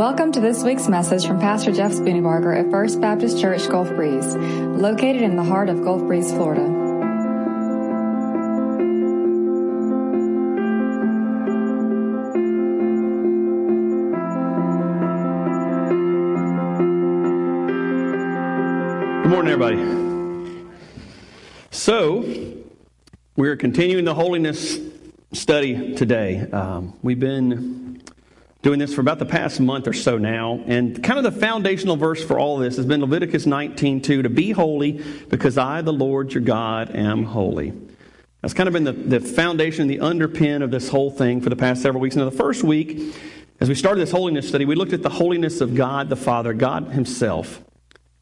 Welcome to this week's message from Pastor Jeff Spooneybarger at First Baptist Church Gulf Breeze, located in the heart of Gulf Breeze, Florida. Good morning, everybody. So, we're continuing the holiness study today. Um, we've been doing this for about the past month or so now, and kind of the foundational verse for all this has been Leviticus 19:2, to be holy because I, the Lord your God, am holy. That's kind of been the, the foundation, the underpin of this whole thing for the past several weeks. Now, the first week, as we started this holiness study, we looked at the holiness of God the Father, God Himself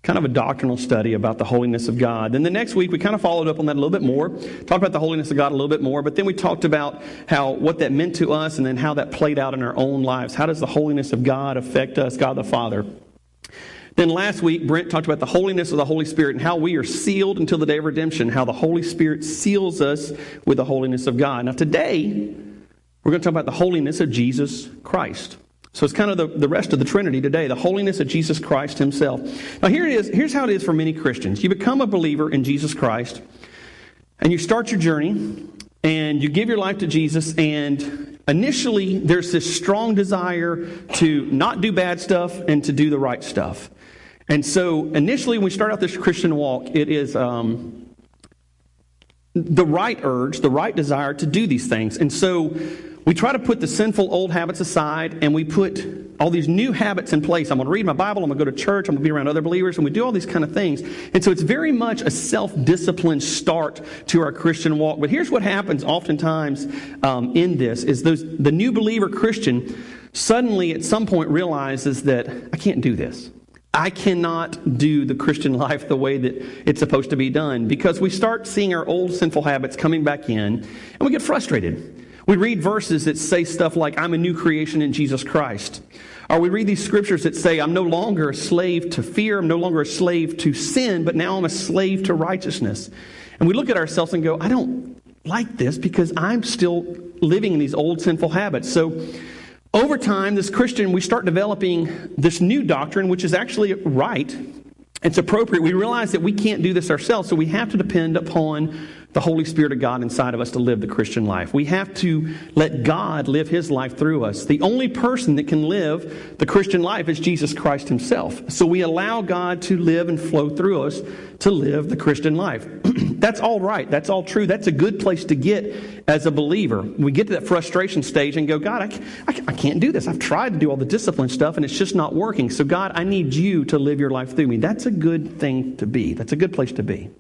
kind of a doctrinal study about the holiness of God. Then the next week we kind of followed up on that a little bit more, talked about the holiness of God a little bit more, but then we talked about how what that meant to us and then how that played out in our own lives. How does the holiness of God affect us, God the Father? Then last week, Brent talked about the holiness of the Holy Spirit and how we are sealed until the day of redemption, how the Holy Spirit seals us with the holiness of God. Now, today, we're going to talk about the holiness of Jesus Christ. So it's kind of the, the rest of the Trinity today, the holiness of Jesus Christ Himself. Now, here it is. Here's how it is for many Christians. You become a believer in Jesus Christ, and you start your journey, and you give your life to Jesus, and initially there's this strong desire to not do bad stuff and to do the right stuff. And so initially, when we start out this Christian walk, it is. Um, the right urge, the right desire to do these things. And so we try to put the sinful old habits aside and we put all these new habits in place. I'm going to read my Bible, I'm going to go to church, I'm going to be around other believers, and we do all these kind of things. And so it's very much a self disciplined start to our Christian walk. But here's what happens oftentimes um, in this is those, the new believer Christian suddenly at some point realizes that I can't do this. I cannot do the Christian life the way that it's supposed to be done because we start seeing our old sinful habits coming back in and we get frustrated. We read verses that say stuff like, I'm a new creation in Jesus Christ. Or we read these scriptures that say, I'm no longer a slave to fear, I'm no longer a slave to sin, but now I'm a slave to righteousness. And we look at ourselves and go, I don't like this because I'm still living in these old sinful habits. So over time, this Christian, we start developing this new doctrine, which is actually right. It's appropriate. We realize that we can't do this ourselves, so we have to depend upon the Holy Spirit of God inside of us to live the Christian life. We have to let God live His life through us. The only person that can live the Christian life is Jesus Christ Himself. So we allow God to live and flow through us to live the Christian life. That's all right. That's all true. That's a good place to get as a believer. We get to that frustration stage and go, God, I, I, I can't do this. I've tried to do all the discipline stuff and it's just not working. So, God, I need you to live your life through me. That's a good thing to be. That's a good place to be.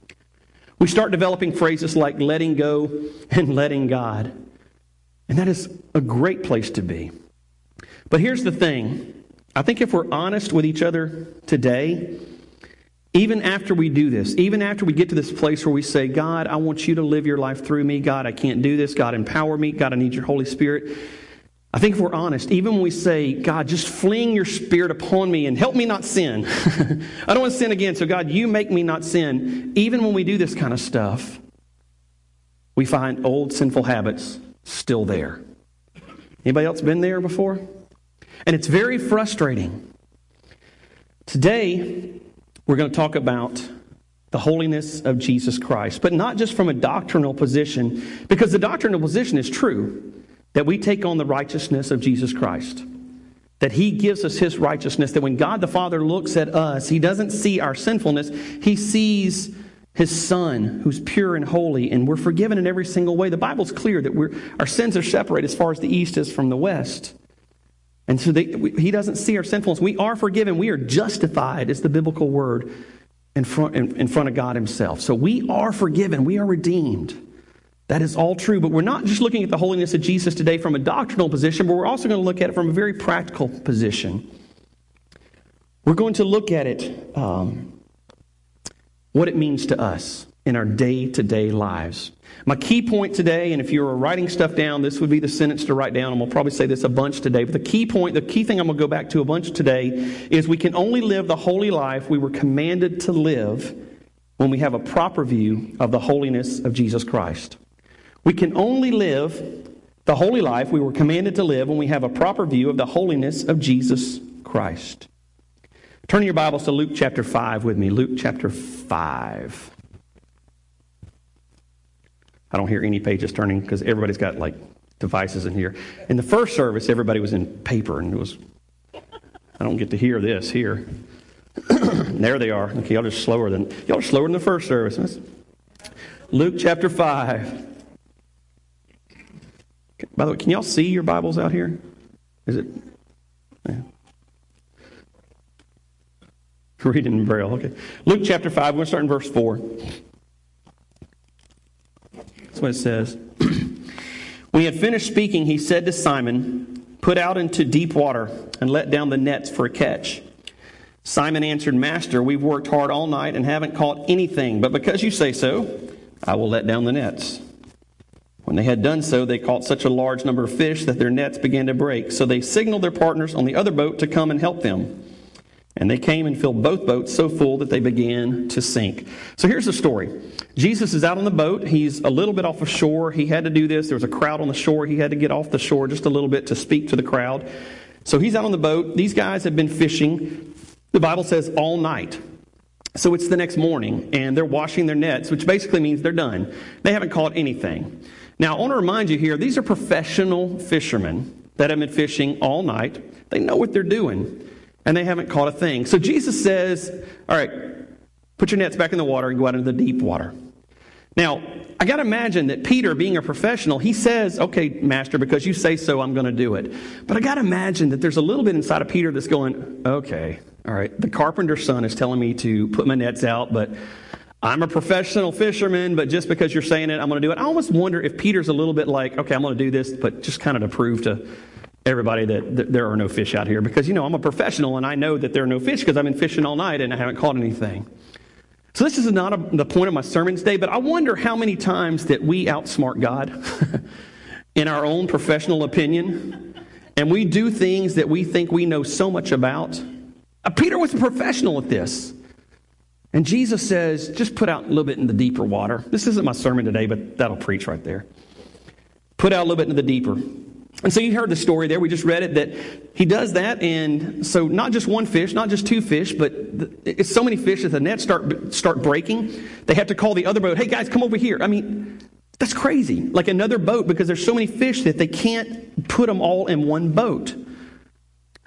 We start developing phrases like letting go and letting God. And that is a great place to be. But here's the thing I think if we're honest with each other today, even after we do this, even after we get to this place where we say, God, I want you to live your life through me. God, I can't do this. God, empower me. God, I need your Holy Spirit. I think if we're honest, even when we say, God, just fling your spirit upon me and help me not sin. I don't want to sin again, so God, you make me not sin. Even when we do this kind of stuff, we find old sinful habits still there. Anybody else been there before? And it's very frustrating. Today, we're going to talk about the holiness of Jesus Christ, but not just from a doctrinal position, because the doctrinal position is true that we take on the righteousness of Jesus Christ. That He gives us His righteousness, that when God the Father looks at us, He doesn't see our sinfulness, He sees His Son, who's pure and holy, and we're forgiven in every single way. The Bible's clear that our sins are separated as far as the east is from the west. And so they, He doesn't see our sinfulness. We are forgiven, we are justified, is the biblical word, in front, in, in front of God Himself. So we are forgiven, we are redeemed. That is all true, but we're not just looking at the holiness of Jesus today from a doctrinal position, but we're also going to look at it from a very practical position. We're going to look at it, um, what it means to us in our day to day lives. My key point today, and if you were writing stuff down, this would be the sentence to write down, and we'll probably say this a bunch today. But the key point, the key thing I'm going to go back to a bunch today is we can only live the holy life we were commanded to live when we have a proper view of the holiness of Jesus Christ. We can only live the holy life we were commanded to live when we have a proper view of the holiness of Jesus Christ. Turn your Bibles to Luke chapter 5 with me. Luke chapter 5. I don't hear any pages turning because everybody's got like devices in here. In the first service, everybody was in paper and it was, I don't get to hear this here. there they are. Okay, y'all are slower than, y'all are slower than the first service. Luke chapter 5. By the way, can y'all see your Bibles out here? Is it? Yeah. Reading in Braille. Okay. Luke chapter 5, we're going to start in verse 4. That's what it says. when he had finished speaking, he said to Simon, Put out into deep water and let down the nets for a catch. Simon answered, Master, we've worked hard all night and haven't caught anything, but because you say so, I will let down the nets. When they had done so, they caught such a large number of fish that their nets began to break. So they signaled their partners on the other boat to come and help them. And they came and filled both boats so full that they began to sink. So here's the story Jesus is out on the boat. He's a little bit off of shore. He had to do this. There was a crowd on the shore. He had to get off the shore just a little bit to speak to the crowd. So he's out on the boat. These guys have been fishing, the Bible says, all night. So it's the next morning, and they're washing their nets, which basically means they're done. They haven't caught anything. Now, I want to remind you here these are professional fishermen that have been fishing all night. They know what they're doing and they haven't caught a thing. So Jesus says, All right, put your nets back in the water and go out into the deep water. Now, I got to imagine that Peter, being a professional, he says, Okay, Master, because you say so, I'm going to do it. But I got to imagine that there's a little bit inside of Peter that's going, Okay, all right, the carpenter's son is telling me to put my nets out, but I'm a professional fisherman, but just because you're saying it, I'm going to do it. I almost wonder if Peter's a little bit like, Okay, I'm going to do this, but just kind of to prove to everybody that, that, there are no fish out here because, you know, I'm a professional and I know that there are no fish because I've been fishing all night and I haven't caught anything. So this is not a, the point of my sermon today, but I wonder how many times that we outsmart God in our own professional opinion and we do things that we think we know so much about. Uh, Peter was a professional at this. And Jesus says, just put out a little bit in the deeper water. This isn't my sermon today, but that'll preach right there. Put out a little bit into the deeper. And so you heard the story there. We just read it that he does that. And so not just one fish, not just two fish, but it's so many fish that the nets start, start breaking. They have to call the other boat, hey guys, come over here. I mean, that's crazy. Like another boat because there's so many fish that they can't put them all in one boat.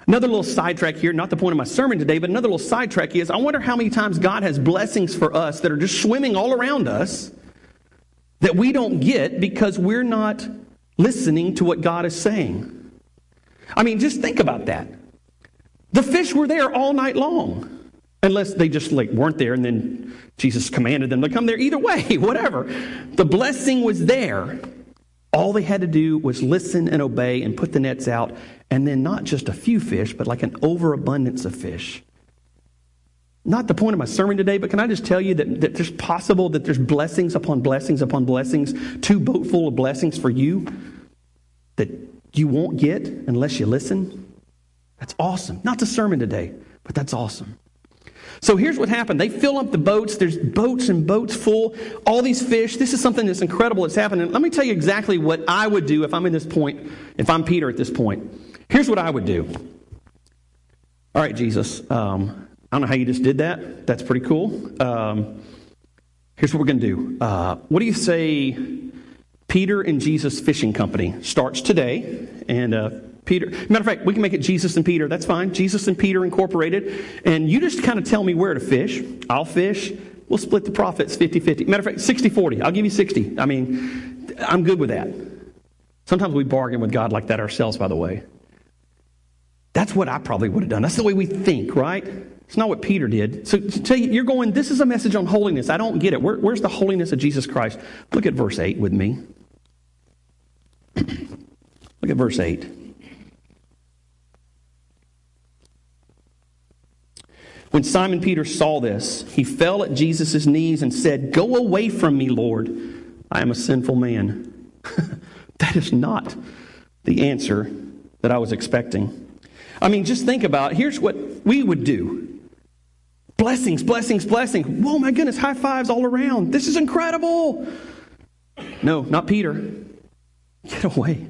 Another little sidetrack here, not the point of my sermon today, but another little sidetrack is I wonder how many times God has blessings for us that are just swimming all around us that we don't get because we're not listening to what God is saying. I mean, just think about that. The fish were there all night long. Unless they just like weren't there and then Jesus commanded them to come there. Either way, whatever. The blessing was there. All they had to do was listen and obey and put the nets out, and then not just a few fish, but like an overabundance of fish. Not the point of my sermon today, but can I just tell you that, that there's possible that there's blessings upon blessings upon blessings, two boat full of blessings for you that you won't get unless you listen? That's awesome. Not the sermon today, but that's awesome. So here's what happened. They fill up the boats. There's boats and boats full. All these fish. This is something that's incredible that's happening. Let me tell you exactly what I would do if I'm in this point, if I'm Peter at this point. Here's what I would do. All right, Jesus. Um, I don't know how you just did that. That's pretty cool. Um, here's what we're going to do. Uh, what do you say Peter and Jesus Fishing Company starts today? And uh, Peter, matter of fact, we can make it Jesus and Peter. That's fine. Jesus and Peter Incorporated. And you just kind of tell me where to fish. I'll fish. We'll split the profits 50 50. Matter of fact, 60 40. I'll give you 60. I mean, I'm good with that. Sometimes we bargain with God like that ourselves, by the way. That's what I probably would have done. That's the way we think, right? It's not what Peter did. So, so you're going, this is a message on holiness. I don't get it. Where, where's the holiness of Jesus Christ? Look at verse 8 with me. Look at verse 8. When Simon Peter saw this, he fell at Jesus' knees and said, Go away from me, Lord. I am a sinful man. that is not the answer that I was expecting. I mean, just think about it. here's what we would do Blessings, blessings, blessings. Whoa, my goodness, high fives all around. This is incredible. No, not Peter. Get away.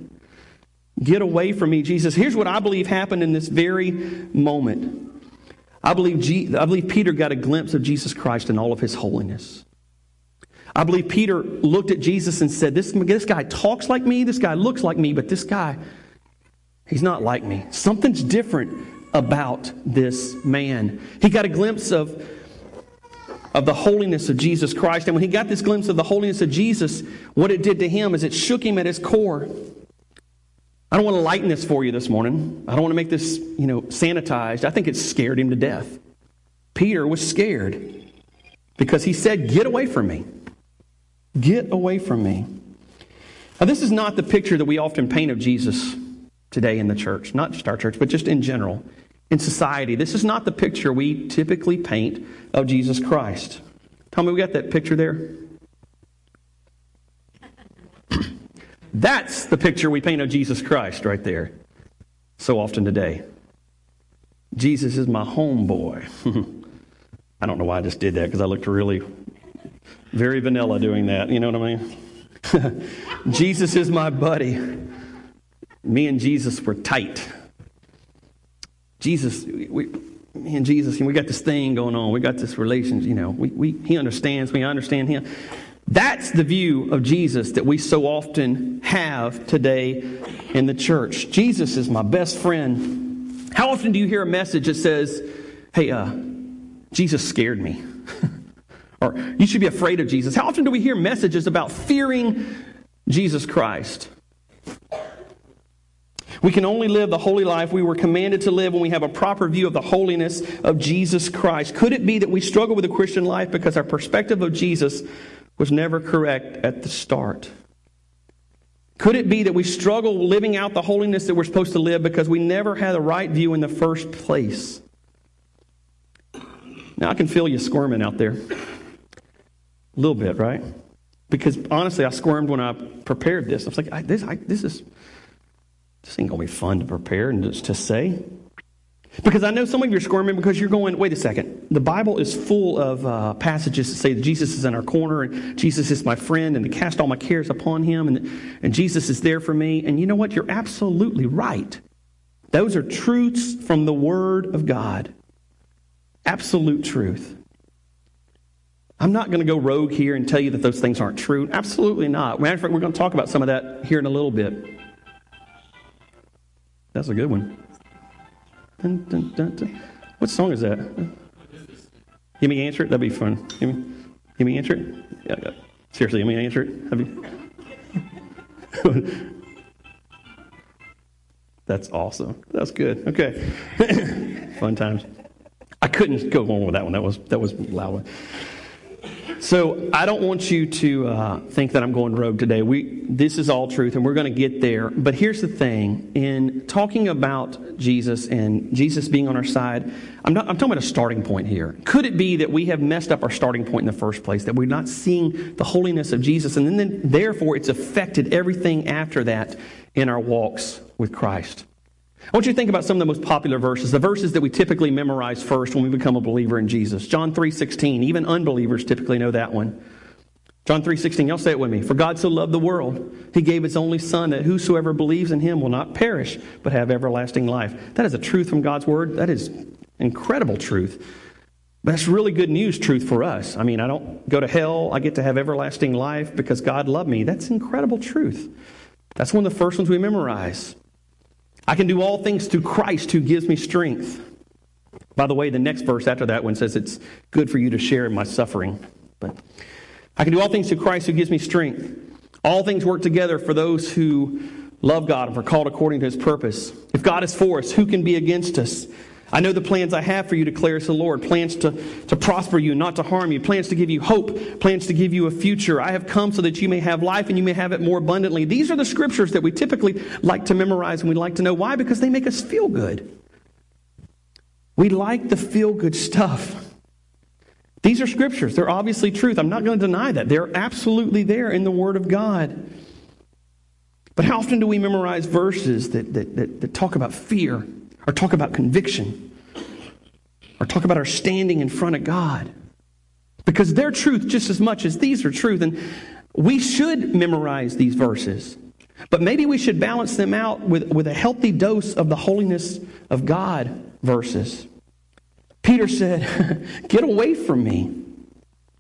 Get away from me, Jesus. Here's what I believe happened in this very moment. I believe, I believe Peter got a glimpse of Jesus Christ in all of his holiness. I believe Peter looked at Jesus and said, this, this guy talks like me, this guy looks like me, but this guy, he's not like me. Something's different about this man. He got a glimpse of, of the holiness of Jesus Christ. And when he got this glimpse of the holiness of Jesus, what it did to him is it shook him at his core. I don't want to lighten this for you this morning. I don't want to make this, you know, sanitized. I think it scared him to death. Peter was scared because he said, Get away from me. Get away from me. Now, this is not the picture that we often paint of Jesus today in the church, not just our church, but just in general, in society. This is not the picture we typically paint of Jesus Christ. Me, we got that picture there? That's the picture we paint of Jesus Christ right there so often today. Jesus is my homeboy. I don't know why I just did that because I looked really very vanilla doing that. You know what I mean? Jesus is my buddy. Me and Jesus were tight. Jesus, we, me and Jesus, we got this thing going on. We got this relation, you know, we, we, he understands me, I understand him. That's the view of Jesus that we so often have today in the church. Jesus is my best friend. How often do you hear a message that says, hey, uh, Jesus scared me? or you should be afraid of Jesus? How often do we hear messages about fearing Jesus Christ? We can only live the holy life we were commanded to live when we have a proper view of the holiness of Jesus Christ. Could it be that we struggle with the Christian life because our perspective of Jesus was never correct at the start? Could it be that we struggle living out the holiness that we're supposed to live because we never had the right view in the first place? Now, I can feel you squirming out there. A little bit, right? Because honestly, I squirmed when I prepared this. I was like, I, this, I, this is this ain't going to be fun to prepare and just to say. Because I know some of you are squirming because you're going, wait a second. The Bible is full of uh, passages that say that Jesus is in our corner and Jesus is my friend and to cast all my cares upon him and, and Jesus is there for me. And you know what? You're absolutely right. Those are truths from the Word of God. Absolute truth. I'm not going to go rogue here and tell you that those things aren't true. Absolutely not. Matter of fact, we're going to talk about some of that here in a little bit. That's a good one. Dun, dun, dun, what song is that? Give me answer it. That'd be fun. Give me, give me answer it. Yeah, yeah. Seriously, give me answer it. Be. That's awesome. That's good. Okay. fun times. I couldn't go on with that one. That was that was loud. So I don't want you to uh, think that I'm going rogue today. We, this is all truth, and we're going to get there. But here's the thing: in talking about Jesus and Jesus being on our side, I'm, not, I'm talking about a starting point here. Could it be that we have messed up our starting point in the first place? That we're not seeing the holiness of Jesus, and then, then therefore it's affected everything after that in our walks with Christ. I want you to think about some of the most popular verses, the verses that we typically memorize first when we become a believer in Jesus. John 3:16, even unbelievers typically know that one. John 3:16, y'all say it with me. For God so loved the world, he gave his only son that whosoever believes in him will not perish but have everlasting life. That is a truth from God's word. That is incredible truth. That's really good news truth for us. I mean, I don't go to hell, I get to have everlasting life because God loved me. That's incredible truth. That's one of the first ones we memorize. I can do all things through Christ who gives me strength. By the way, the next verse after that one says it's good for you to share in my suffering. But I can do all things through Christ who gives me strength. All things work together for those who love God and are called according to his purpose. If God is for us, who can be against us? I know the plans I have for you, declares the Lord plans to, to prosper you, not to harm you, plans to give you hope, plans to give you a future. I have come so that you may have life and you may have it more abundantly. These are the scriptures that we typically like to memorize and we like to know. Why? Because they make us feel good. We like the feel good stuff. These are scriptures. They're obviously truth. I'm not going to deny that. They're absolutely there in the Word of God. But how often do we memorize verses that, that, that, that talk about fear? Or talk about conviction or talk about our standing in front of God. Because they're truth just as much as these are truth. And we should memorize these verses. But maybe we should balance them out with, with a healthy dose of the holiness of God verses. Peter said, Get away from me.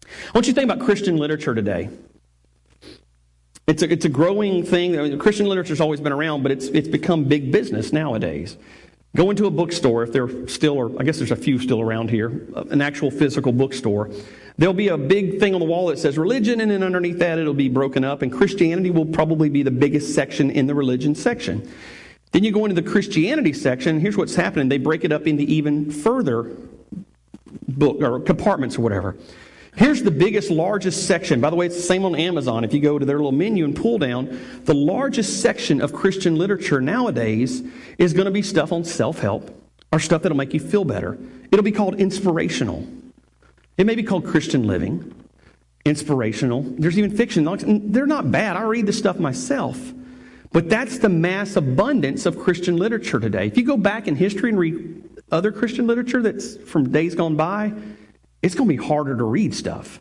I want you to think about Christian literature today. It's a, it's a growing thing. I mean, Christian literature's always been around, but it's, it's become big business nowadays. Go into a bookstore, if there still are, I guess there's a few still around here, an actual physical bookstore. There'll be a big thing on the wall that says religion, and then underneath that it'll be broken up, and Christianity will probably be the biggest section in the religion section. Then you go into the Christianity section, here's what's happening. They break it up into even further book or compartments or whatever. Here's the biggest, largest section. By the way, it's the same on Amazon. If you go to their little menu and pull down, the largest section of Christian literature nowadays is going to be stuff on self help or stuff that'll make you feel better. It'll be called inspirational. It may be called Christian living, inspirational. There's even fiction. They're not bad. I read the stuff myself. But that's the mass abundance of Christian literature today. If you go back in history and read other Christian literature that's from days gone by, it's going to be harder to read stuff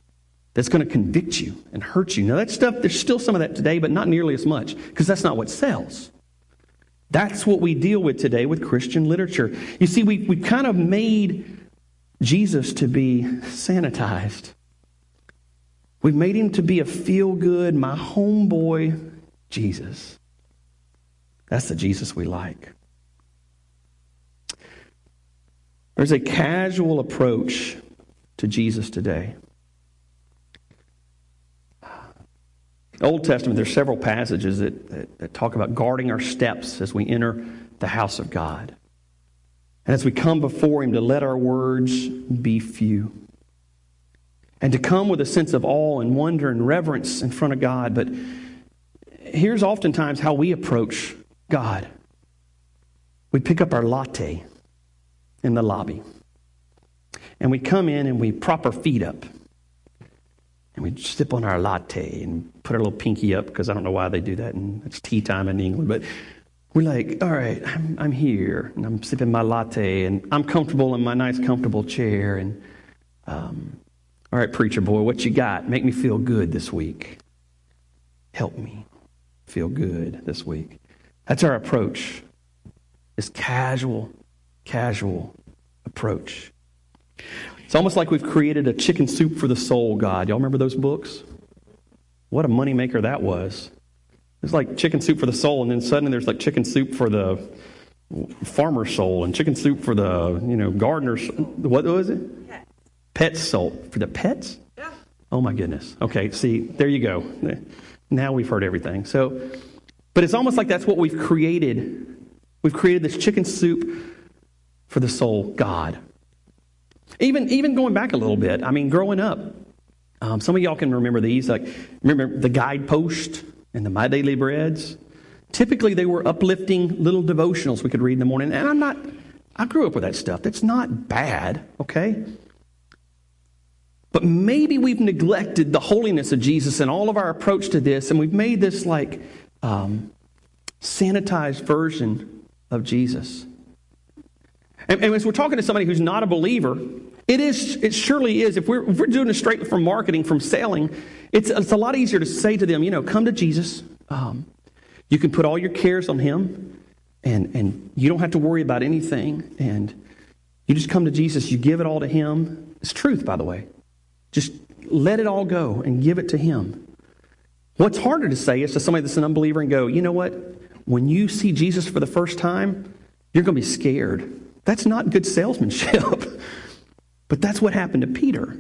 that's going to convict you and hurt you. Now, that stuff, there's still some of that today, but not nearly as much because that's not what sells. That's what we deal with today with Christian literature. You see, we, we kind of made Jesus to be sanitized. We've made him to be a feel good, my homeboy Jesus. That's the Jesus we like. There's a casual approach to Jesus today. Old Testament, there's several passages that, that, that, talk about guarding our steps as we enter the house of God. And as we come before Him, to let our words be few. And to come with a sense of awe and wonder and reverence in front of God. But here's oftentimes how we approach God we pick up our latte in the lobby. And we come in and we prop our feet up. And we sip on our latte and put our little pinky up because I don't know why they do that. And it's tea time in England. But we're like, all right, I'm, I'm here and I'm sipping my latte and I'm comfortable in my nice, comfortable chair. And, um, all right, preacher boy, what you got? Make me feel good this week. Help me feel good this week. That's our approach. This casual, casual approach. It's almost like we've created a chicken soup for the soul, God. Y'all remember those books? What a moneymaker that was. It's like chicken soup for the soul, and then suddenly there's like chicken soup for the farmer's soul and chicken soup for the, you know, gardener's. What was it? Pet. Pet soul. For the pets? Yeah. Oh my goodness. Okay, see, there you go. Now we've heard everything. So, but it's almost like that's what we've created. We've created this chicken soup for the soul, God. Even, even going back a little bit, I mean, growing up, um, some of y'all can remember these. Like, remember the guidepost and the My Daily Breads? Typically, they were uplifting little devotionals we could read in the morning. And I'm not, I grew up with that stuff. That's not bad, okay? But maybe we've neglected the holiness of Jesus and all of our approach to this, and we've made this like um, sanitized version of Jesus. And, and as we're talking to somebody who's not a believer, it is, it surely is. If we're, if we're doing it straight from marketing, from selling, it's, it's a lot easier to say to them, you know, come to Jesus. Um, you can put all your cares on Him, and, and you don't have to worry about anything. And you just come to Jesus, you give it all to Him. It's truth, by the way. Just let it all go and give it to Him. What's harder to say is to somebody that's an unbeliever and go, you know what? When you see Jesus for the first time, you're going to be scared. That's not good salesmanship. but that's what happened to Peter.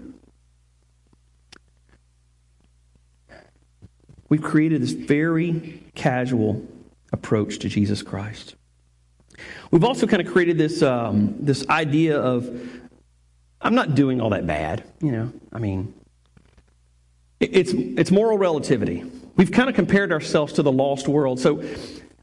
We've created this very casual approach to Jesus Christ. We've also kind of created this, um, this idea of, I'm not doing all that bad, you know. I mean, it's, it's moral relativity. We've kind of compared ourselves to the lost world. So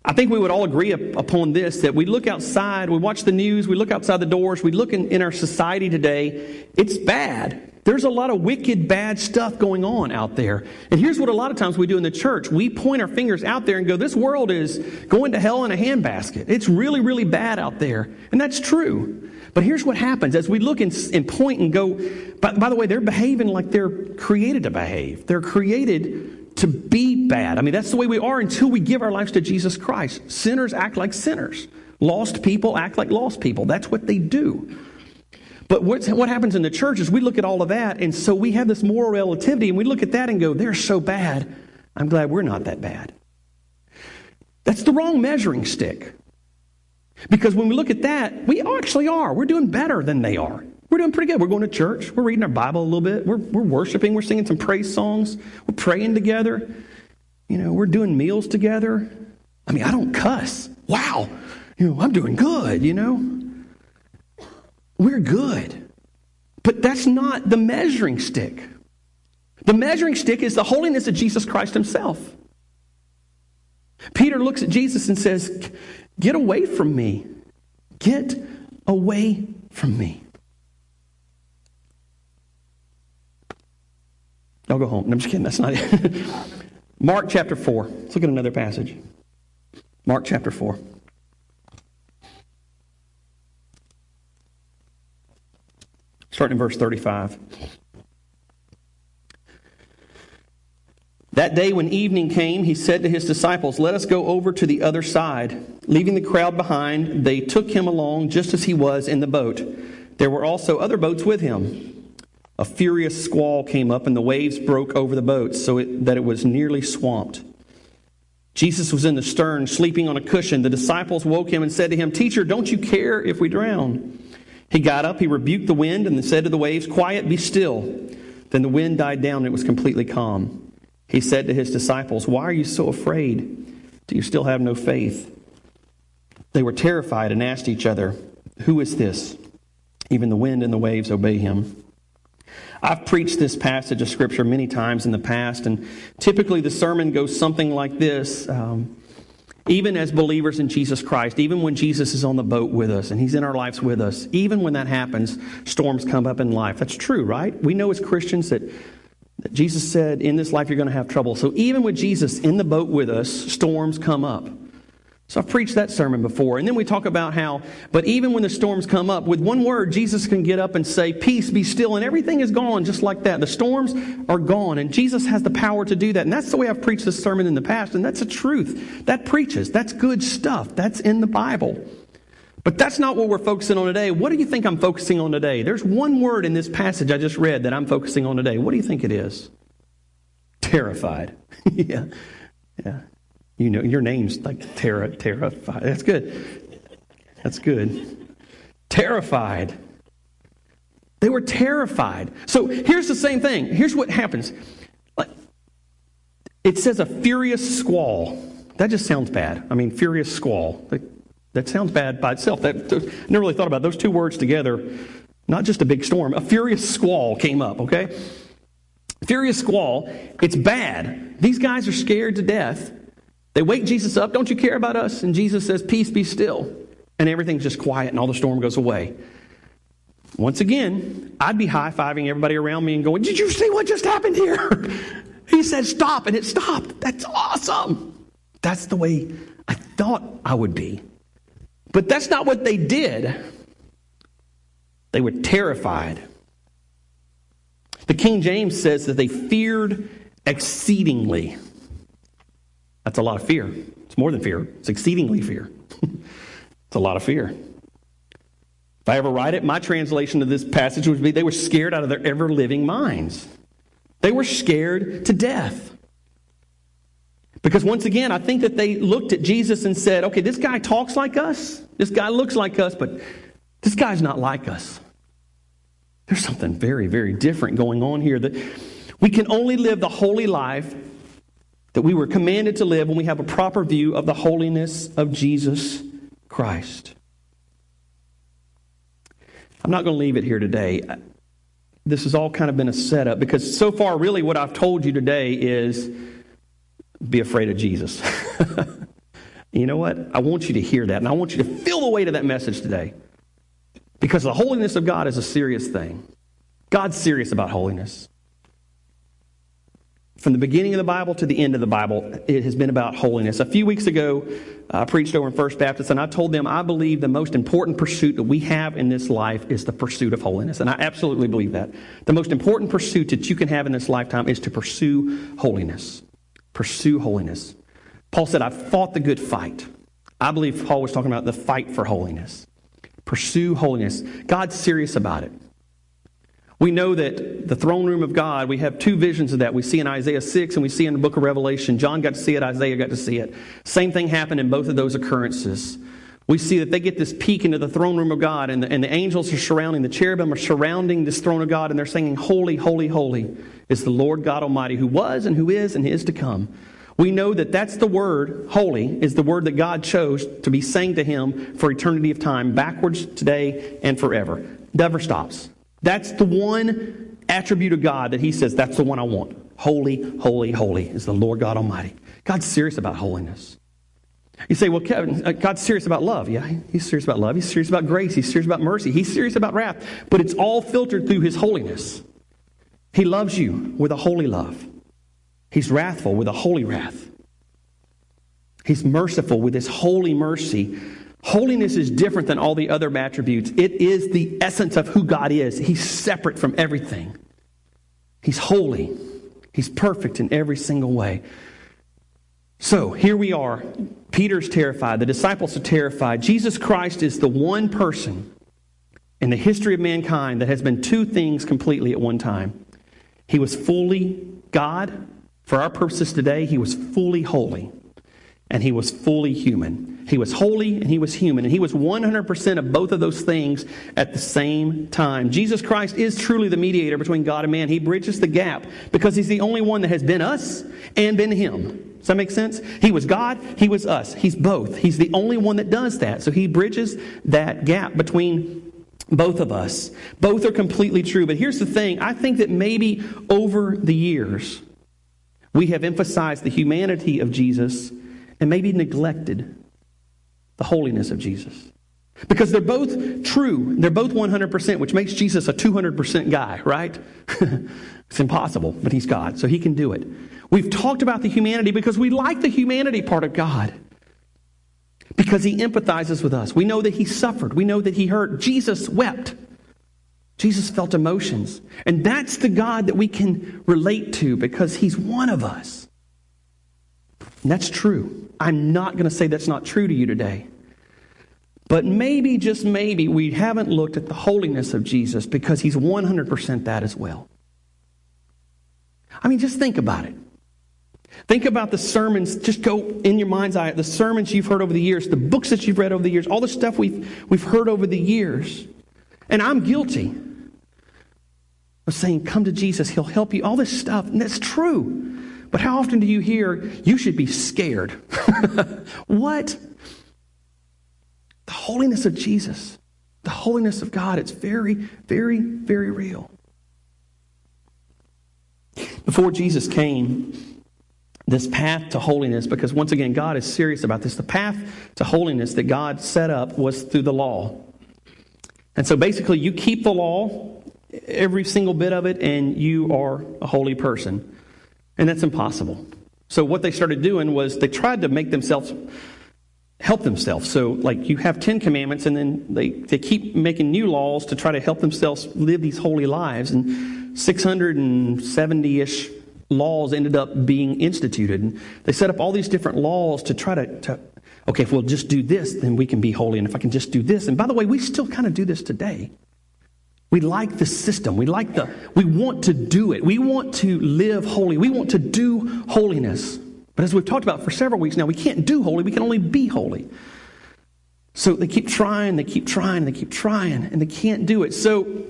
I think we would all agree upon this that we look outside, we watch the news, we look outside the doors, we look in, in our society today. It's bad. There's a lot of wicked, bad stuff going on out there. And here's what a lot of times we do in the church we point our fingers out there and go, This world is going to hell in a handbasket. It's really, really bad out there. And that's true. But here's what happens as we look and, and point and go, by, by the way, they're behaving like they're created to behave. They're created to be bad. I mean, that's the way we are until we give our lives to Jesus Christ. Sinners act like sinners. Lost people act like lost people. That's what they do. But what happens in the church is we look at all of that, and so we have this moral relativity, and we look at that and go, they're so bad. I'm glad we're not that bad. That's the wrong measuring stick. Because when we look at that, we actually are. We're doing better than they are. We're doing pretty good. We're going to church. We're reading our Bible a little bit. We're, we're worshiping. We're singing some praise songs. We're praying together. You know, we're doing meals together. I mean, I don't cuss. Wow. You know, I'm doing good, you know. We're good. But that's not the measuring stick. The measuring stick is the holiness of Jesus Christ himself. Peter looks at Jesus and says, Get away from me. Get away from me. I'll go home. No, I'm just kidding. That's not it. Mark chapter 4. Let's look at another passage. Mark chapter 4. Starting in verse 35. That day, when evening came, he said to his disciples, Let us go over to the other side. Leaving the crowd behind, they took him along just as he was in the boat. There were also other boats with him. A furious squall came up, and the waves broke over the boat so it, that it was nearly swamped. Jesus was in the stern, sleeping on a cushion. The disciples woke him and said to him, Teacher, don't you care if we drown? He got up, he rebuked the wind, and said to the waves, Quiet, be still. Then the wind died down, and it was completely calm. He said to his disciples, Why are you so afraid? Do you still have no faith? They were terrified and asked each other, Who is this? Even the wind and the waves obey him. I've preached this passage of Scripture many times in the past, and typically the sermon goes something like this. Um, even as believers in Jesus Christ, even when Jesus is on the boat with us and he's in our lives with us, even when that happens, storms come up in life. That's true, right? We know as Christians that Jesus said, In this life you're going to have trouble. So even with Jesus in the boat with us, storms come up. So I've preached that sermon before. And then we talk about how, but even when the storms come up, with one word, Jesus can get up and say, Peace, be still, and everything is gone just like that. The storms are gone, and Jesus has the power to do that. And that's the way I've preached this sermon in the past, and that's the truth. That preaches. That's good stuff. That's in the Bible. But that's not what we're focusing on today. What do you think I'm focusing on today? There's one word in this passage I just read that I'm focusing on today. What do you think it is? Terrified. yeah. Yeah. You know, your name's like terra, terrified. That's good. That's good. Terrified. They were terrified. So here's the same thing. Here's what happens. It says a furious squall. That just sounds bad. I mean, furious squall. That sounds bad by itself. That, I never really thought about those two words together. Not just a big storm, a furious squall came up, okay? Furious squall, it's bad. These guys are scared to death. They wake Jesus up, don't you care about us? And Jesus says, Peace be still. And everything's just quiet and all the storm goes away. Once again, I'd be high fiving everybody around me and going, Did you see what just happened here? he said, Stop, and it stopped. That's awesome. That's the way I thought I would be. But that's not what they did. They were terrified. The King James says that they feared exceedingly. That's a lot of fear. It's more than fear, it's exceedingly fear. it's a lot of fear. If I ever write it, my translation of this passage would be they were scared out of their ever living minds. They were scared to death. Because once again, I think that they looked at Jesus and said, okay, this guy talks like us, this guy looks like us, but this guy's not like us. There's something very, very different going on here that we can only live the holy life that we were commanded to live when we have a proper view of the holiness of Jesus Christ. I'm not going to leave it here today. This has all kind of been a setup because so far, really, what I've told you today is be afraid of Jesus. you know what? I want you to hear that, and I want you to feel the weight of that message today. Because the holiness of God is a serious thing. God's serious about holiness. From the beginning of the Bible to the end of the Bible, it has been about holiness. A few weeks ago, I preached over in First Baptist, and I told them I believe the most important pursuit that we have in this life is the pursuit of holiness. And I absolutely believe that. The most important pursuit that you can have in this lifetime is to pursue holiness. Pursue holiness. Paul said, I've fought the good fight. I believe Paul was talking about the fight for holiness. Pursue holiness. God's serious about it. We know that the throne room of God, we have two visions of that. We see in Isaiah 6 and we see in the book of Revelation. John got to see it, Isaiah got to see it. Same thing happened in both of those occurrences. We see that they get this peek into the throne room of God, and the, and the angels are surrounding, the cherubim are surrounding this throne of God, and they're singing, Holy, holy, holy is the Lord God Almighty, who was and who is and is to come. We know that that's the word, holy, is the word that God chose to be saying to him for eternity of time, backwards, today, and forever. Never stops. That's the one attribute of God that he says, that's the one I want. Holy, holy, holy is the Lord God Almighty. God's serious about holiness. You say, well, Kevin, uh, God's serious about love. Yeah, he's serious about love. He's serious about grace. He's serious about mercy. He's serious about wrath. But it's all filtered through his holiness. He loves you with a holy love. He's wrathful with a holy wrath. He's merciful with his holy mercy. Holiness is different than all the other attributes. It is the essence of who God is. He's separate from everything. He's holy. He's perfect in every single way. So here we are. Peter's terrified. The disciples are terrified. Jesus Christ is the one person in the history of mankind that has been two things completely at one time. He was fully God. For our purposes today, he was fully holy and he was fully human. He was holy and he was human, and he was 100% of both of those things at the same time. Jesus Christ is truly the mediator between God and man. He bridges the gap because he's the only one that has been us and been him. Does that make sense? He was God, he was us. He's both. He's the only one that does that. So he bridges that gap between both of us. Both are completely true. But here's the thing I think that maybe over the years, we have emphasized the humanity of Jesus and maybe neglected the holiness of Jesus. Because they're both true. They're both 100%, which makes Jesus a 200% guy, right? it's impossible, but he's God, so he can do it. We've talked about the humanity because we like the humanity part of God. Because he empathizes with us. We know that he suffered. We know that he hurt. Jesus wept. Jesus felt emotions. And that's the God that we can relate to because he's one of us. And that's true. I'm not going to say that's not true to you today. But maybe, just maybe, we haven't looked at the holiness of Jesus because he's 100% that as well. I mean, just think about it. Think about the sermons, just go in your mind's eye, the sermons you've heard over the years, the books that you've read over the years, all the stuff we've, we've heard over the years. And I'm guilty of saying, Come to Jesus, He'll help you, all this stuff. And that's true. But how often do you hear, You should be scared? what? The holiness of Jesus, the holiness of God, it's very, very, very real. Before Jesus came, this path to holiness, because once again, God is serious about this. The path to holiness that God set up was through the law. And so basically, you keep the law, every single bit of it, and you are a holy person. And that's impossible. So what they started doing was they tried to make themselves help themselves. So like you have 10 commandments and then they, they keep making new laws to try to help themselves live these holy lives. And 670-ish laws ended up being instituted. And they set up all these different laws to try to, to, okay, if we'll just do this, then we can be holy. And if I can just do this. And by the way, we still kind of do this today. We like the system. We like the, we want to do it. We want to live holy. We want to do holiness. But as we've talked about for several weeks now, we can't do holy. We can only be holy. So they keep trying, they keep trying, they keep trying, and they can't do it. So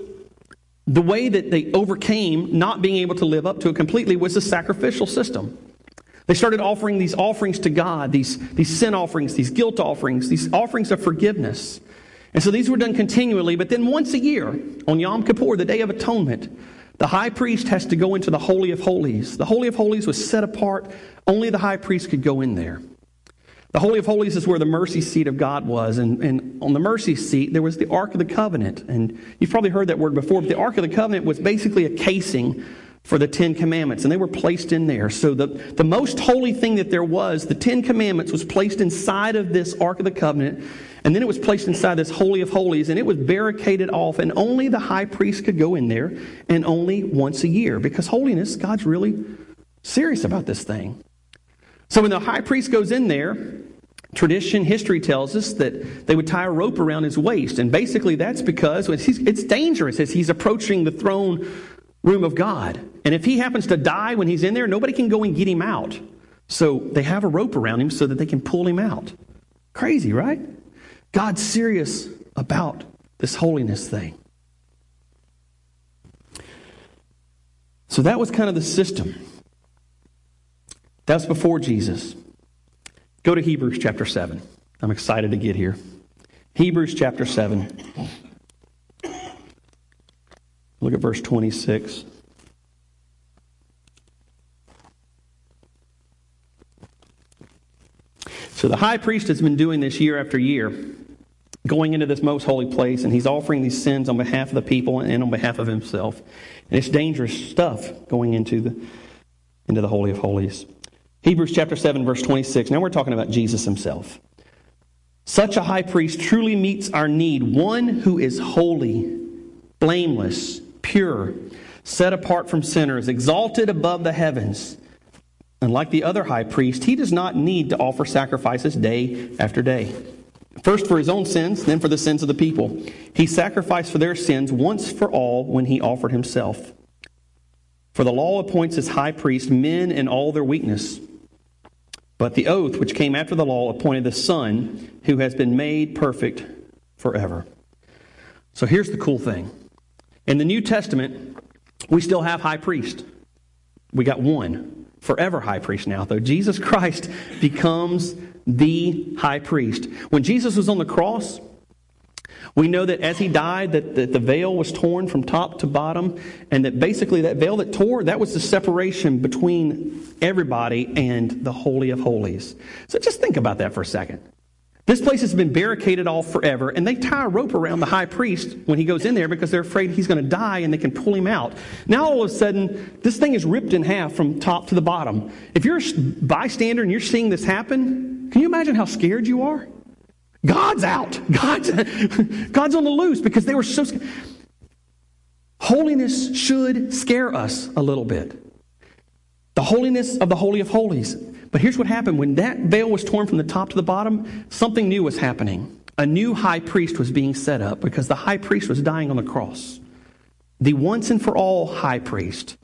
the way that they overcame not being able to live up to it completely was the sacrificial system. They started offering these offerings to God, these, these sin offerings, these guilt offerings, these offerings of forgiveness. And so these were done continually, but then once a year, on Yom Kippur, the Day of Atonement, the high priest has to go into the Holy of Holies. The Holy of Holies was set apart, only the high priest could go in there. The Holy of Holies is where the mercy seat of God was. And, and on the mercy seat, there was the Ark of the Covenant. And you've probably heard that word before, but the Ark of the Covenant was basically a casing for the Ten Commandments, and they were placed in there. So the, the most holy thing that there was, the Ten Commandments, was placed inside of this Ark of the Covenant. And then it was placed inside this Holy of Holies, and it was barricaded off, and only the high priest could go in there, and only once a year. Because holiness, God's really serious about this thing. So when the high priest goes in there, tradition, history tells us that they would tie a rope around his waist. And basically, that's because it's dangerous as he's approaching the throne room of God. And if he happens to die when he's in there, nobody can go and get him out. So they have a rope around him so that they can pull him out. Crazy, right? God's serious about this holiness thing. So that was kind of the system. That's before Jesus. Go to Hebrews chapter 7. I'm excited to get here. Hebrews chapter 7. Look at verse 26. So the high priest has been doing this year after year, going into this most holy place, and he's offering these sins on behalf of the people and on behalf of himself. And it's dangerous stuff going into the, into the Holy of Holies. Hebrews chapter 7, verse 26. Now we're talking about Jesus himself. Such a high priest truly meets our need, one who is holy, blameless, pure, set apart from sinners, exalted above the heavens Unlike the other high priest, he does not need to offer sacrifices day after day. First for his own sins, then for the sins of the people. He sacrificed for their sins once for all when he offered himself. For the law appoints as high priest men in all their weakness. But the oath which came after the law appointed the Son who has been made perfect forever. So here's the cool thing. In the New Testament, we still have high priest. We got one forever high priest now, though. Jesus Christ becomes the high priest. When Jesus was on the cross, we know that as he died, that, that the veil was torn from top to bottom, and that basically that veil that tore, that was the separation between everybody and the Holy of Holies. So just think about that for a second. This place has been barricaded off forever, and they tie a rope around the high priest when he goes in there because they're afraid he's going to die and they can pull him out. Now, all of a sudden, this thing is ripped in half from top to the bottom. If you're a bystander and you're seeing this happen, can you imagine how scared you are? God's out. God's, God's on the loose because they were so scared. Holiness should scare us a little bit. The holiness of the Holy of Holies. But here's what happened when that veil was torn from the top to the bottom, something new was happening. A new high priest was being set up because the high priest was dying on the cross. The once and for all high priest,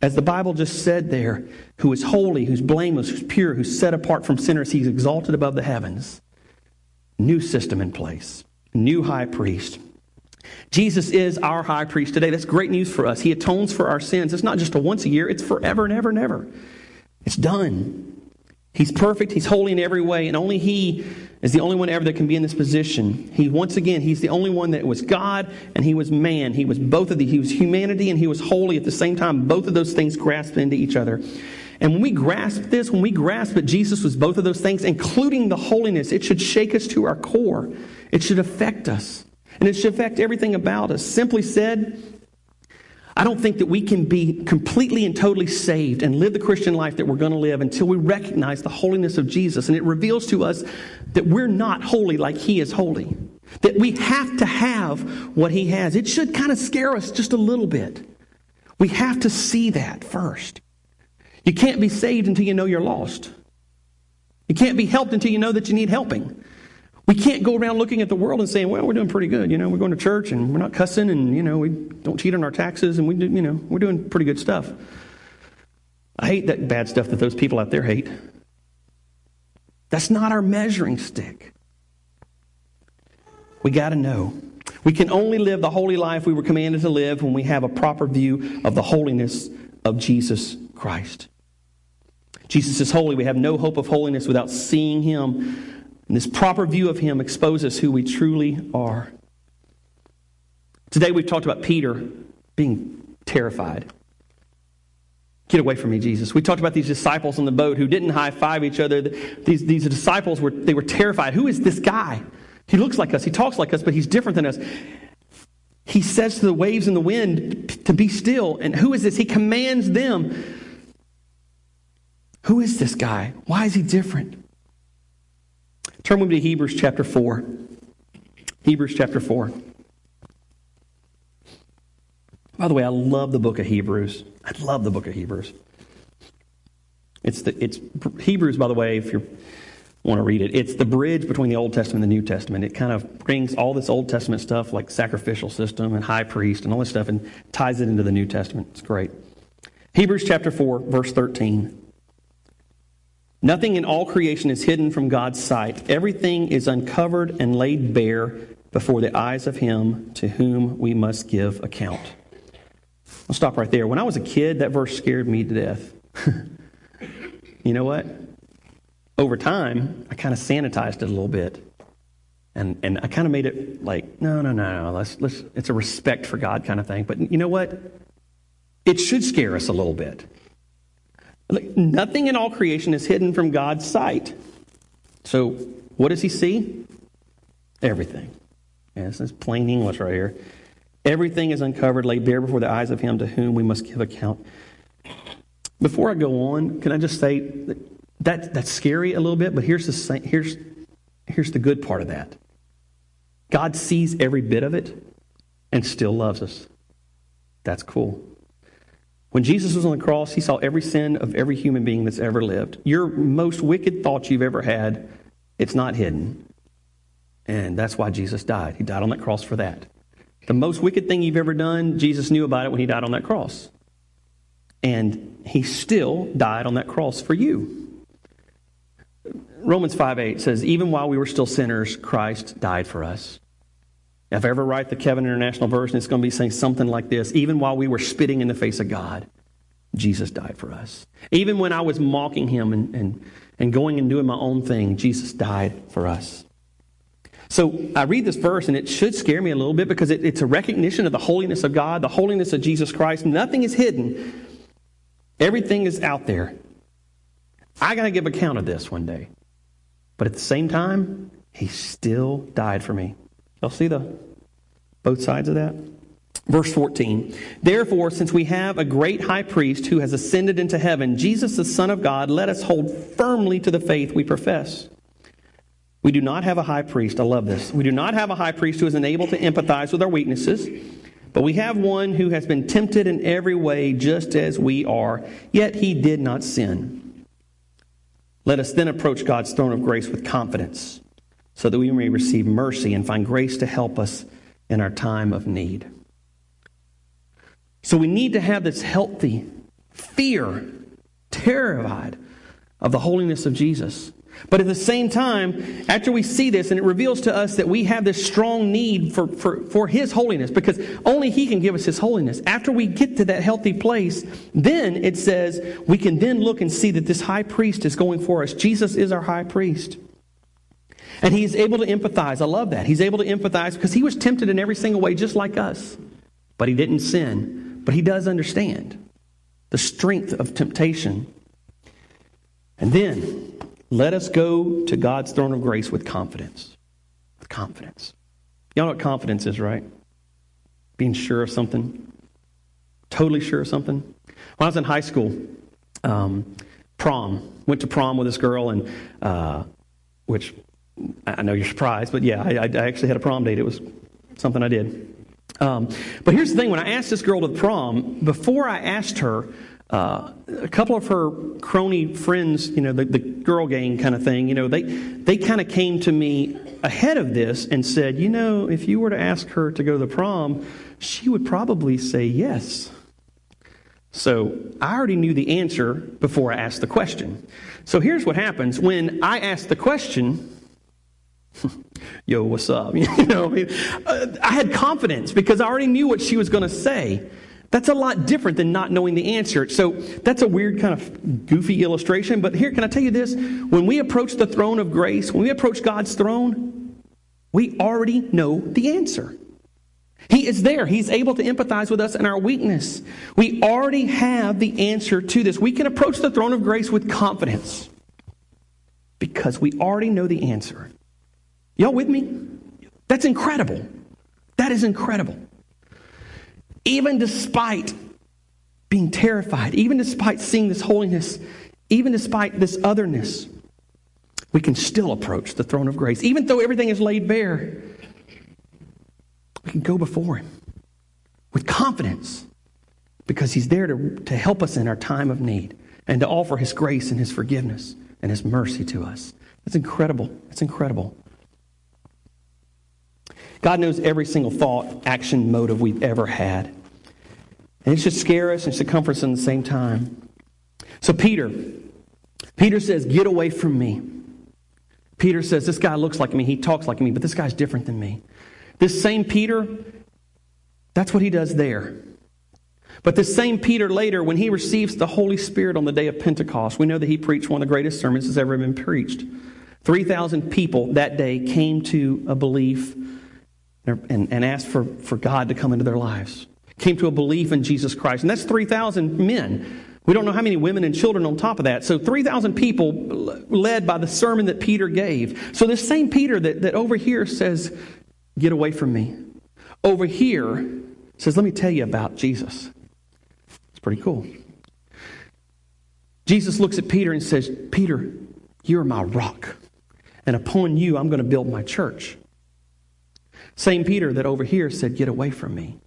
as the Bible just said there, who is holy, who's blameless, who's pure, who's set apart from sinners, he's exalted above the heavens. New system in place, new high priest. Jesus is our high priest today. That's great news for us. He atones for our sins. It's not just a once a year, it's forever and ever and ever. It's done. He's perfect, he's holy in every way, and only he is the only one ever that can be in this position. He once again, he's the only one that was God and he was man. He was both of these. He was humanity and he was holy at the same time. Both of those things grasped into each other. And when we grasp this, when we grasp that Jesus was both of those things, including the holiness, it should shake us to our core. It should affect us. And it should affect everything about us. Simply said, I don't think that we can be completely and totally saved and live the Christian life that we're going to live until we recognize the holiness of Jesus. And it reveals to us that we're not holy like He is holy. That we have to have what He has. It should kind of scare us just a little bit. We have to see that first. You can't be saved until you know you're lost. You can't be helped until you know that you need helping. We can't go around looking at the world and saying, well, we're doing pretty good. You know, we're going to church and we're not cussing and, you know, we don't cheat on our taxes and we do, you know, we're doing pretty good stuff. I hate that bad stuff that those people out there hate. That's not our measuring stick. We got to know. We can only live the holy life we were commanded to live when we have a proper view of the holiness of Jesus Christ. Jesus is holy. We have no hope of holiness without seeing him and this proper view of him exposes who we truly are. Today we've talked about Peter being terrified. Get away from me, Jesus. We talked about these disciples on the boat who didn't high five each other. These, these disciples were they were terrified. Who is this guy? He looks like us, he talks like us, but he's different than us. He says to the waves and the wind to be still. And who is this? He commands them. Who is this guy? Why is he different? Turn with me to Hebrews chapter 4. Hebrews chapter 4. By the way, I love the book of Hebrews. I love the book of Hebrews. It's the it's Hebrews, by the way, if you want to read it. It's the bridge between the Old Testament and the New Testament. It kind of brings all this Old Testament stuff like sacrificial system and high priest and all this stuff and ties it into the New Testament. It's great. Hebrews chapter 4, verse 13. Nothing in all creation is hidden from God's sight. Everything is uncovered and laid bare before the eyes of Him to whom we must give account. I'll stop right there. When I was a kid, that verse scared me to death. you know what? Over time, I kind of sanitized it a little bit. And, and I kind of made it like, no, no, no, no. Let's, let's, it's a respect for God kind of thing. But you know what? It should scare us a little bit. Nothing in all creation is hidden from God's sight. So, what does he see? Everything. Yeah, this is plain English right here. Everything is uncovered, laid bare before the eyes of him to whom we must give account. Before I go on, can I just say that, that that's scary a little bit, but here's the, here's, here's the good part of that God sees every bit of it and still loves us. That's cool. When Jesus was on the cross, he saw every sin of every human being that's ever lived. Your most wicked thoughts you've ever had, it's not hidden. And that's why Jesus died. He died on that cross for that. The most wicked thing you've ever done, Jesus knew about it when he died on that cross. And he still died on that cross for you. Romans 5 8 says, Even while we were still sinners, Christ died for us. If I ever write the Kevin International Version, it's going to be saying something like this Even while we were spitting in the face of God, Jesus died for us. Even when I was mocking him and, and, and going and doing my own thing, Jesus died for us. So I read this verse, and it should scare me a little bit because it, it's a recognition of the holiness of God, the holiness of Jesus Christ. Nothing is hidden, everything is out there. I got to give account of this one day. But at the same time, he still died for me. Y'all see the both sides of that? Verse 14. Therefore, since we have a great high priest who has ascended into heaven, Jesus, the Son of God, let us hold firmly to the faith we profess. We do not have a high priest. I love this. We do not have a high priest who is unable to empathize with our weaknesses, but we have one who has been tempted in every way just as we are, yet he did not sin. Let us then approach God's throne of grace with confidence so that we may receive mercy and find grace to help us in our time of need. So we need to have this healthy fear, terrified of the holiness of Jesus. But at the same time, after we see this, and it reveals to us that we have this strong need for, for, for His holiness, because only He can give us His holiness. After we get to that healthy place, then it says we can then look and see that this high priest is going for us. Jesus is our high priest. And he's able to empathize. I love that. He's able to empathize because he was tempted in every single way, just like us. But he didn't sin. But he does understand the strength of temptation. And then let us go to God's throne of grace with confidence. With confidence. Y'all know what confidence is, right? Being sure of something. Totally sure of something. When I was in high school, um, prom, went to prom with this girl, and uh, which I know you're surprised, but yeah, I, I actually had a prom date. It was something I did. Um, but here's the thing when I asked this girl to the prom, before I asked her, uh, a couple of her crony friends, you know, the, the girl gang kind of thing, you know, they, they kind of came to me ahead of this and said, you know, if you were to ask her to go to the prom, she would probably say yes. So I already knew the answer before I asked the question. So here's what happens when I ask the question yo, what's up? You know, uh, I had confidence because I already knew what she was going to say. That's a lot different than not knowing the answer. So that's a weird kind of goofy illustration. But here, can I tell you this? When we approach the throne of grace, when we approach God's throne, we already know the answer. He is there. He's able to empathize with us in our weakness. We already have the answer to this. We can approach the throne of grace with confidence because we already know the answer. Y'all with me? That's incredible. That is incredible. Even despite being terrified, even despite seeing this holiness, even despite this otherness, we can still approach the throne of grace. Even though everything is laid bare, we can go before Him with confidence because He's there to, to help us in our time of need. and to offer His grace and His forgiveness and His mercy to us. That's incredible. It's incredible. God knows every single thought, action, motive we've ever had. And it should scare us and should comfort us at the same time. So, Peter, Peter says, Get away from me. Peter says, This guy looks like me, he talks like me, but this guy's different than me. This same Peter, that's what he does there. But this same Peter later, when he receives the Holy Spirit on the day of Pentecost, we know that he preached one of the greatest sermons that's ever been preached. 3,000 people that day came to a belief and, and asked for, for God to come into their lives. Came to a belief in Jesus Christ. And that's 3,000 men. We don't know how many women and children on top of that. So 3,000 people led by the sermon that Peter gave. So this same Peter that, that over here says, Get away from me. Over here says, Let me tell you about Jesus. It's pretty cool. Jesus looks at Peter and says, Peter, you're my rock. And upon you, I'm going to build my church. Same Peter that over here said, Get away from me.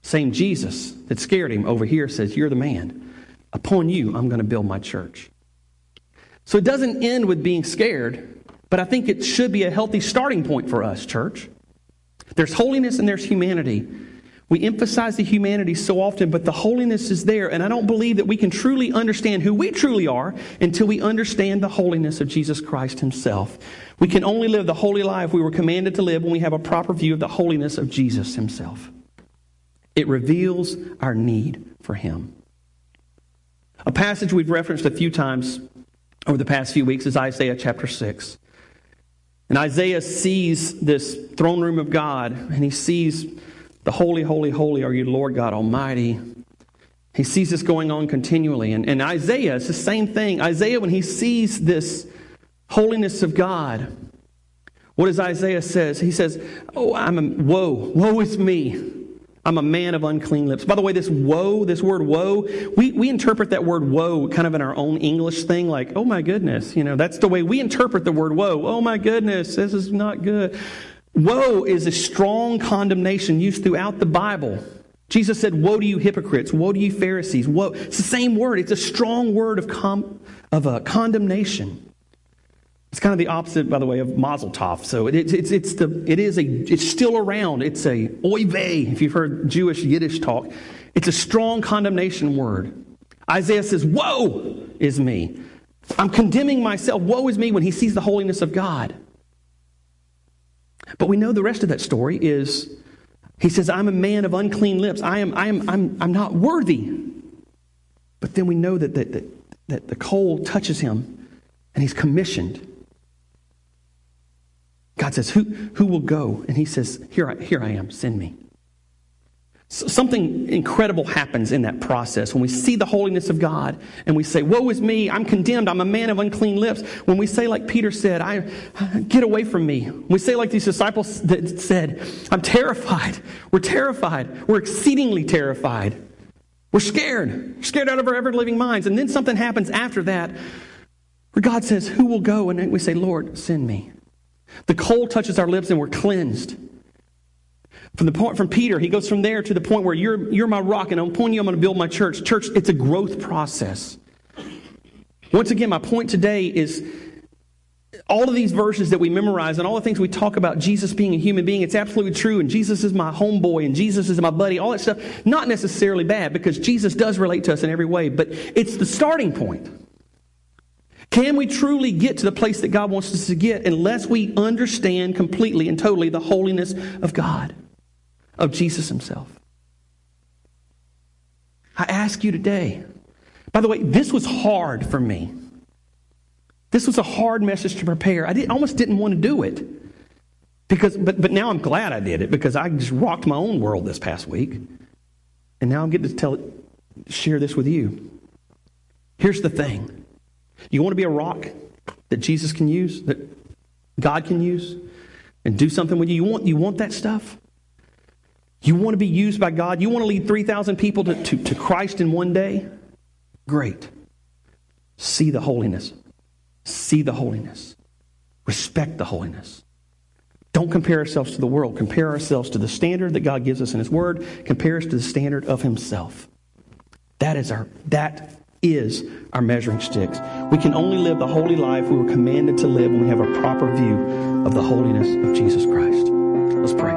Same Jesus that scared him over here says, You're the man. Upon you, I'm going to build my church. So it doesn't end with being scared, but I think it should be a healthy starting point for us, church. There's holiness and there's humanity. We emphasize the humanity so often, but the holiness is there. And I don't believe that we can truly understand who we truly are until we understand the holiness of Jesus Christ Himself. We can only live the holy life we were commanded to live when we have a proper view of the holiness of Jesus Himself. It reveals our need for Him. A passage we've referenced a few times over the past few weeks is Isaiah chapter 6. And Isaiah sees this throne room of God, and he sees the holy, holy, holy are you, Lord God Almighty. He sees this going on continually. And, and Isaiah, it's the same thing. Isaiah, when he sees this holiness of God, what does Isaiah says? He says, Oh, I'm a woe, woe is me. I'm a man of unclean lips. By the way, this woe, this word woe, we, we interpret that word woe kind of in our own English thing, like, oh my goodness. You know, that's the way we interpret the word woe. Oh my goodness, this is not good. Woe is a strong condemnation used throughout the Bible. Jesus said, Woe to you hypocrites, woe to you Pharisees. Woe. It's the same word. It's a strong word of, com- of uh, condemnation. It's kind of the opposite, by the way, of Mazel Tov. So it, it's, it's, it's, the, it is a, it's still around. It's a oy vey, if you've heard Jewish Yiddish talk. It's a strong condemnation word. Isaiah says, Woe is me. I'm condemning myself. Woe is me when he sees the holiness of God. But we know the rest of that story is he says, I'm a man of unclean lips. I am, I am, I'm, I'm not worthy. But then we know that, that, that, that the coal touches him and he's commissioned. God says, Who, who will go? And he says, Here I, here I am, send me. Something incredible happens in that process when we see the holiness of God and we say, Woe is me, I'm condemned, I'm a man of unclean lips. When we say, like Peter said, I, Get away from me. We say, like these disciples that said, I'm terrified. We're terrified. We're exceedingly terrified. We're scared, scared out of our ever living minds. And then something happens after that where God says, Who will go? And we say, Lord, send me. The coal touches our lips and we're cleansed. From the point from Peter, he goes from there to the point where you're, you're my rock, and upon you I'm going to build my church. Church, it's a growth process. Once again, my point today is all of these verses that we memorize and all the things we talk about Jesus being a human being, it's absolutely true. And Jesus is my homeboy and Jesus is my buddy, all that stuff, not necessarily bad because Jesus does relate to us in every way, but it's the starting point. Can we truly get to the place that God wants us to get unless we understand completely and totally the holiness of God? Of Jesus himself. I ask you today. By the way, this was hard for me. This was a hard message to prepare. I did, almost didn't want to do it. Because, but, but now I'm glad I did it because I just rocked my own world this past week. And now I'm getting to tell, share this with you. Here's the thing you want to be a rock that Jesus can use, that God can use, and do something with you? You want, you want that stuff? You want to be used by God? You want to lead 3,000 people to, to, to Christ in one day? Great. See the holiness. See the holiness. Respect the holiness. Don't compare ourselves to the world. Compare ourselves to the standard that God gives us in His Word. Compare us to the standard of Himself. That is our that is our measuring sticks. We can only live the holy life we were commanded to live when we have a proper view of the holiness of Jesus Christ. Let's pray.